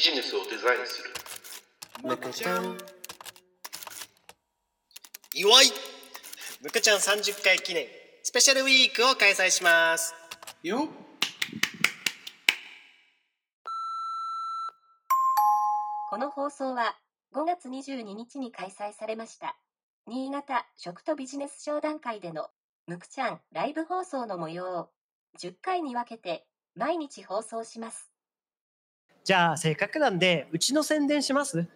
ビジネスをデザインする。むくちゃん。祝いむくちゃん30回記念スペシャルウィークを開催します。よ。この放送は5月22日に開催されました新潟食とビジネス商談会でのむくちゃんライブ放送の模様を10回に分けて毎日放送しますじゃあせっかくなんでうちの宣伝します？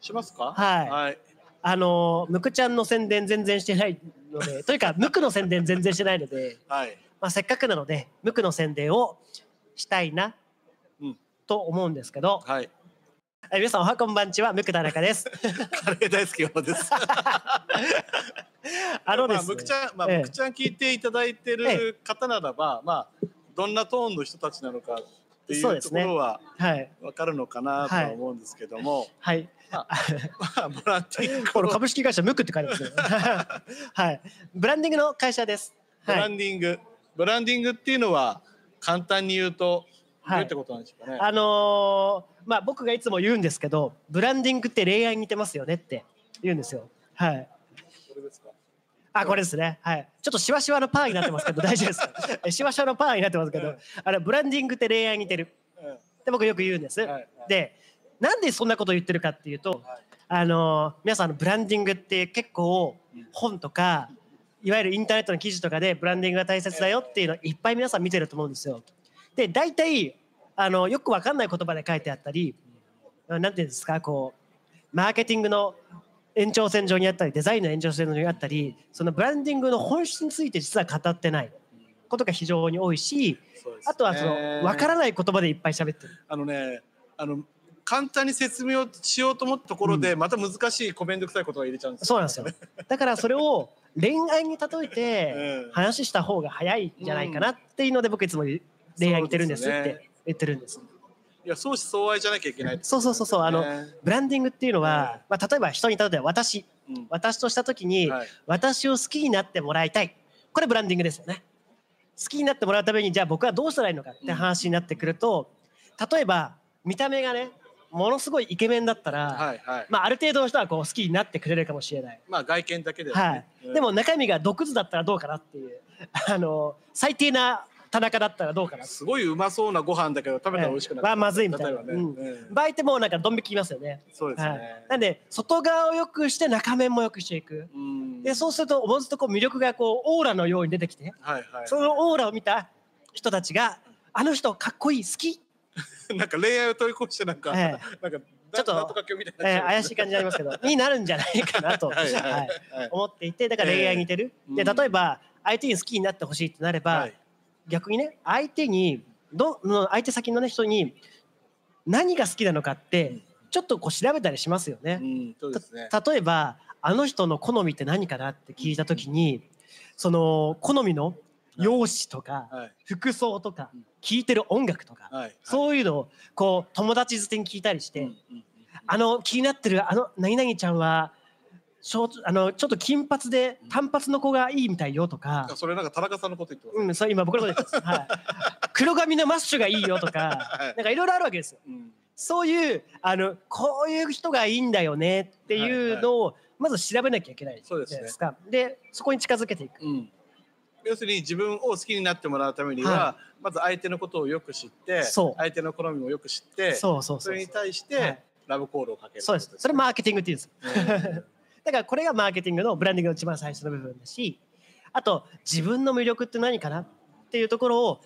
しますか？はい。はい。あのむくちゃんの宣伝全然してないので というかむくの宣伝全然してないので、はい。まあ、せっかくなのでむくの宣伝をしたいなうん。と思うんですけど、はい。はい皆さんおはこんばんちはむく田中です。カレー大好き山です。あのでねますあむくちゃんまあええ。むくちゃん聞いていただいてる方ならばまあどんなトーンの人たちなのかっていうとそうですねころははい。わかるのかなとは思うんですけども、はい。まあボランティこのア株式会社ムクって書いてますよはい。ブランディングの会社です。ブラはいンディング、ブランディングっていうのは簡単に言うと、はい。どういったことなんでしょうかね。あのーまあ僕がいつも言うんですけどブランディングって恋愛に似てますよねって言うんですよ。はい。あ、これですね。はい。ちょっとシワシワのパーになってますけど、大丈夫ですか。えシワシワのパーになってますけどうん、あのブランディングって恋愛に似てる。うんって僕よく言うんです。で、なんでそんなこと言ってるかっていうとはい、あのー皆さんあのブランディングって結構うん本とか。いわゆるインターネットの記事とかでブランディングが大切だよっていうのをいっぱい皆さん見てると思うんですよ。で、大体あのよくわかんない言葉で書いてあったり、なんていうんですか、こうマーケティングの延長線上にあったりデザインの延長線上にあったりそのブランディングの本質について実は語ってない。ことが非常に多いしあとはその分からない言葉でいっぱい喋ってる。あのね、あの簡単に説明をしようと思ったところで、また難しいコメント臭いことを入れちゃうんですそうなんですよ。だからそれを恋愛に例えてうん。話した方が早いんじゃないかなっていうので僕いつも恋愛に似てるんですって言ってるんですいや相思相愛じゃなきゃいけない、そうそうそうそう。あのね。ブランディングっていうのは、まあ、例えば人に例えば私。うん。私とした時に、はい。私を好きになってもらいたい。これブランディングですよね。好きになってもらうためにじゃあ僕はどうしたらいいのかって話になってくると、例えば見た目がねものすごいイケメンだったら、はいはい。まあ、ある程度の人はこう好きになってくれるかもしれない、まあ外見だけでははい。ね、うんでも中身が毒図だったらどうかなっていう。あの最低な田中だったらどうかなすごいうまそうなご飯だけど食べたら美味しくなまあまずいみたいな、ね、うん。うん。場合ってもうなんかドン引ききますよね。そうですね。はい、なんで外側を良くして中面も良くしていく。うん。でそうするとおのずとこう魅力がこうオーラのように出てきて。はいはい。そのオーラを見た人たちがあの人かっこいい好き、なんか恋愛を取り越してなんか、えなんかちょっとえー怪しい感じになりますけど になるんじゃないかなと、はいはいはい。はい。思っていてだから恋愛に似てる、えで例えば相手に好きになってほしいってなれば、はい逆にね相手にどの相手先の、ね、人に何が好きなのかってちょっとこう調べたりしますよね。うん、そうですね。例えばあの人の好みって何かなって聞いた時にその好みの容姿とかはい服装とかうん聴いてる音楽とかはい。そういうのをこう友達づてに聞いたりして、うんうんうんあの気になってるあの何々ちゃんはショートあのちょっと金髪で単発の子がいいみたいよとかあ、それなんか田中さんのこと言ってます。うん、そう今僕のこと言ってます、はい、黒髪のマッシュがいいよとかはいなんかいろいろあるわけですよ。うんそういうあのこういう人がいいんだよねっていうのをまず調べなきゃいけないじゃそうですねないですか。でそこに近づけていく。うん。要するに自分を好きになってもらうためには、はまず相手のことをよく知って、相手の好みもよく知って、そうそうそうそれに対して、はいラブコールをかける。そうです。それマーケティングって言うんです。うんだからこれがマーケティングのブランディングの一番最初の部分だし、あと自分の魅力って何かなっていうところを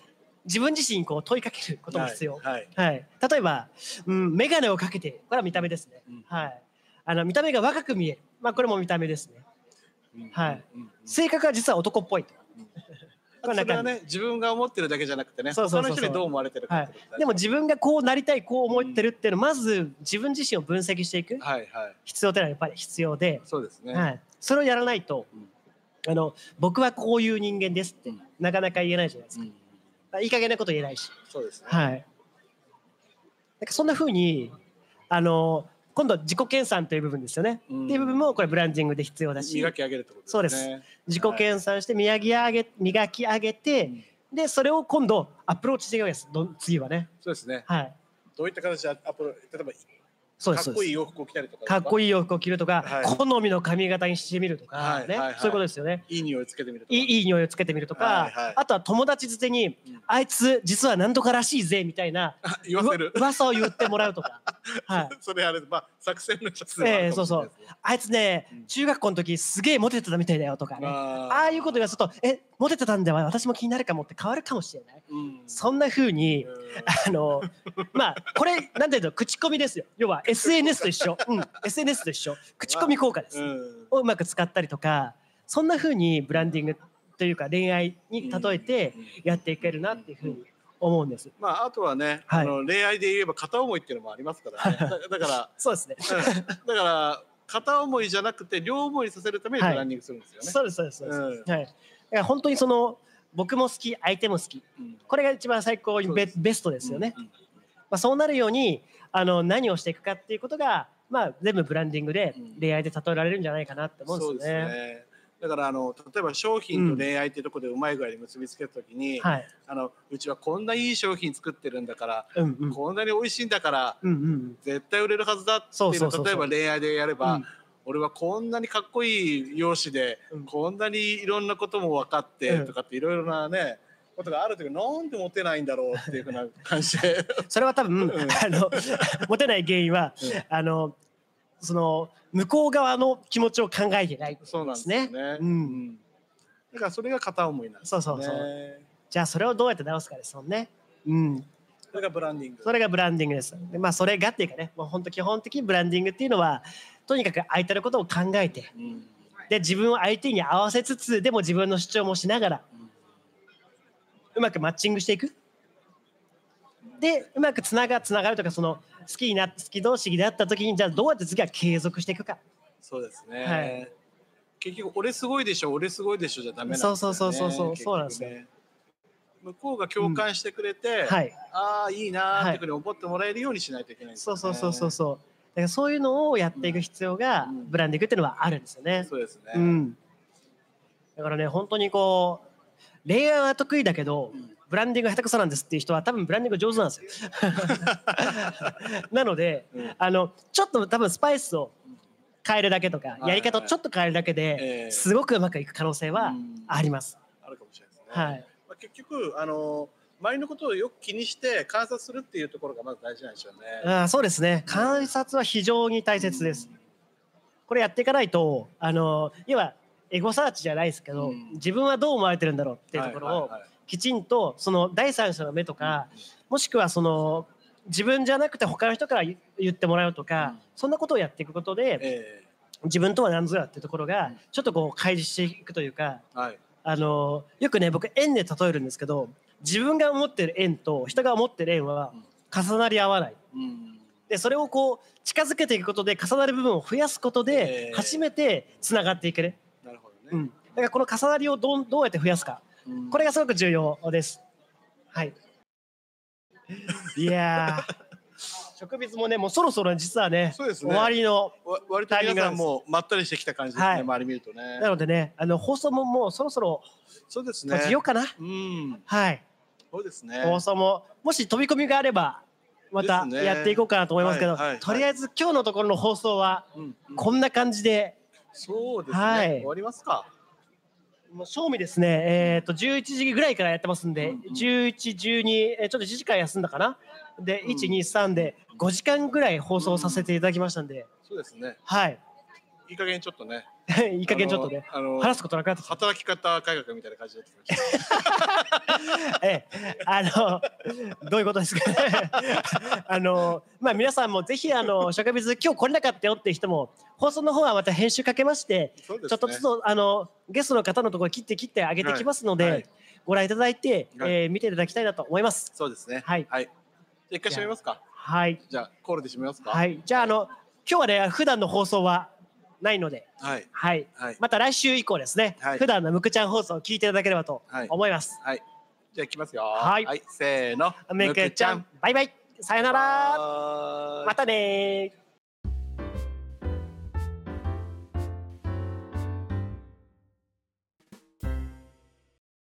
自分自身にこう問いかけることも必要。はい。はい。はい、例えば、うん、眼鏡をかけてこれは見た目ですね、うん。はい、あの見た目が若く見える、まあ、これも見た目ですね。うんはい。性格は実は男っぽいとそれはね、自分が思ってるだけじゃなくてね、そうそうそうの人にどう思われてるかはい。でも自分がこうなりたいこう思ってるっていうのをまず自分自身を分析していく。はいはい。必要っていうのはやっぱり必要で、そうですね。はい、それをやらないと、あの僕はこういう人間ですってうん。なかなか言えないじゃないですか、うん。いい加減なこと言えないし、そうですね。はい、なんかそんな風にあの今度自己研鑽という部分ですよね、うん。っていう部分もこれブランディングで必要だし。磨き上げるってことですね。そうです。自己研鑽して磨き上げ磨き上げて、でそれを今度アプローチしていくわけです。次はね。そうですね。はい。どういった形でアップロード例えばそうですかっこいい洋服を着たりとか。かっこいいい洋服を着るとか、はい。好みの髪型にしてみるとか、ねはいはいはい。そういうことですよね。いいい匂いつけてみるとか。いい匂いをつけてみるとか、はいはい。あとは友達づてに、うん。あいつ実は何とからしいぜみたいなあ 言わせる。うわ噂を言ってもらうとか、はい、それあれまあ作戦の一つではあるかもしれないですねあいつね、うん。中学校の時すげえモテてたみたいだよとかね。あああいうこと言わすとえモテてたんでは私も気になるかもって変わるかもしれない。うん。そんな風にうん。あのまあこれなんていうの口コミですよ。要は SNS と一緒、うん、SNS と一緒。口コミ効果です、うん。をうまく使ったりとかそんな風にブランディングというか恋愛に例えてやっていけるなっていう風に思うんです。まああとはね、はい。あの恋愛で言えば片思いっていうのもありますからね。だだから そうですね。うん。だから片思いじゃなくて両思いさせるためにランディングするんですよね。そうですそうですそうです。うん。はい。だから本当にその僕も好き相手も好き。うん。これが一番最高にベベストですよね。うんまあそうなるようにあの何をしていくかっていうことがまあ全部ブランディングでうん恋愛で例えられるんじゃないかなって思そううんですですよね。ね。だからあの例えば商品と恋愛っていうところでうまい具合に結びつけたときに、はい。あのうちはこんないい商品作ってるんだから、うんうん。こんなに美味しいんだからうんうん。絶対売れるはずだっていうのを例えば恋愛でやれば、うん俺はこんなにかっこいい容姿で、うんこんなにいろんなことも分かってうんとかっていろいろなねことがあるときなんでモテないんだろうっていうふうな感じで それは多分、うんあの モテない原因は、うんあのその向こう側の気持ちを考えてないそうなんですよね。ねううんんだからそれが片思いなんですよね。そうそうそうじゃあそれをどうやって直すかですもんね。うん、それがブランディング。それがブランディングです。でまあそれがっていうかね、もう本当基本的にブランディングっていうのはとにかく相手のことを考えて、うんで自分を相手に合わせつつでも自分の主張もしながらうまくマッチングしていく？でうまくつながつながるとかその好きにな好き同士であった時にじゃあどうやって次は継続していくか？そうですね。はい結局俺すごいでしょ俺すごいでしょじゃダメなんですよね。そうそうそうそうそうなんですよ向こうが共感してくれて、はい。ああいいなーっていうふうに思ってもらえるようにしないといけないんでね、そうそうそうそうそう。だからそういうのをやっていく必要がうんブランディングっていうのはあるんですよね。そうですね。うん。だからね本当にこう恋愛は得意だけどうんブランディングが下手くそなんですっていう人は多分ブランディング上手なんですよ。なのでうんあのちょっと多分スパイスを変えるだけとかいやり方をちょっと変えるだけえでえすごくうまくいく可能性はうんあります。あるかもしれないですね。はい。まあ、結局あの周りのことをよく気にして観察するっていうところがまず大事なんでしょうね。あーそうですね。観察は非常に大切です。これやっていかないとあの要はエゴサーチじゃないですけど、うん。自分はどう思われてるんだろうっていうところをきちんとその第三者の目とか、もしくはその自分じゃなくて他の人から言言ってもらうとか、うん。そんなことをやっていくことでえ自分とは何ぞやっていうところがうん。ちょっとこう開示していくというかえはい。あのよくね僕円で例えるんですけど自分が思ってる円と人が思ってる円は重なり合わない。うん。でそれをこう近づけていくことで重なる部分を増やすことでえー初めてつながっていける、なるほどね。うん、だからこの重なりをどうどうやって増やすか。うん。これがすごく重要です。はい。いやー。植物もねもうそろそろ実はねね。終わりのわ割と皆さんもまったりしてきた感じですね、はい。周り見るとね。なのでねあの放送ももうそろそろそうですね。閉じようかな、うん。はい。そうですね。放送ももし飛び込みがあればまたやっていこうかなと思いますけど、はいはいはい。とりあえず今日のところの放送はこんな感じで、そうですね。はい終わりますか。もう正味ですね、えー、と11時ぐらいからやってますんで、うんうん11、12、えーちょっと1時間休んだかな。で、うん1、2、3で5時間ぐらい放送させていただきましたんで、そうですね。はい。いい加減ちょっとね。いい加減ちょっとね、あの。話すことなくなってきた。働き方改革みたいな感じになってきました。ええ、あの、どういうことですか？ね。あの、まあ、皆さんもぜひ、あの、食ビズ、今日来れなかったよっていう人も、放送の方はまた編集かけまして、ね。ちょっとずつ、あの、ゲストの方のところ切って切ってあげてきますので、はいはいご覧いただいて、はいえー見ていただきたいなと思います。そうですね。はいはい。一回締めますか。はい。じゃあコールで締めますか。。はいい、じゃあ、あの、今日はね、普段の放送はないので、はい。はい。はい。また来週以降ですね、はい普段のむくちゃん放送を聞いていただければとはい思います。はい。じゃあ行きますよ。はいせーの。むくちゃん、バイバイ。さよなら。またねー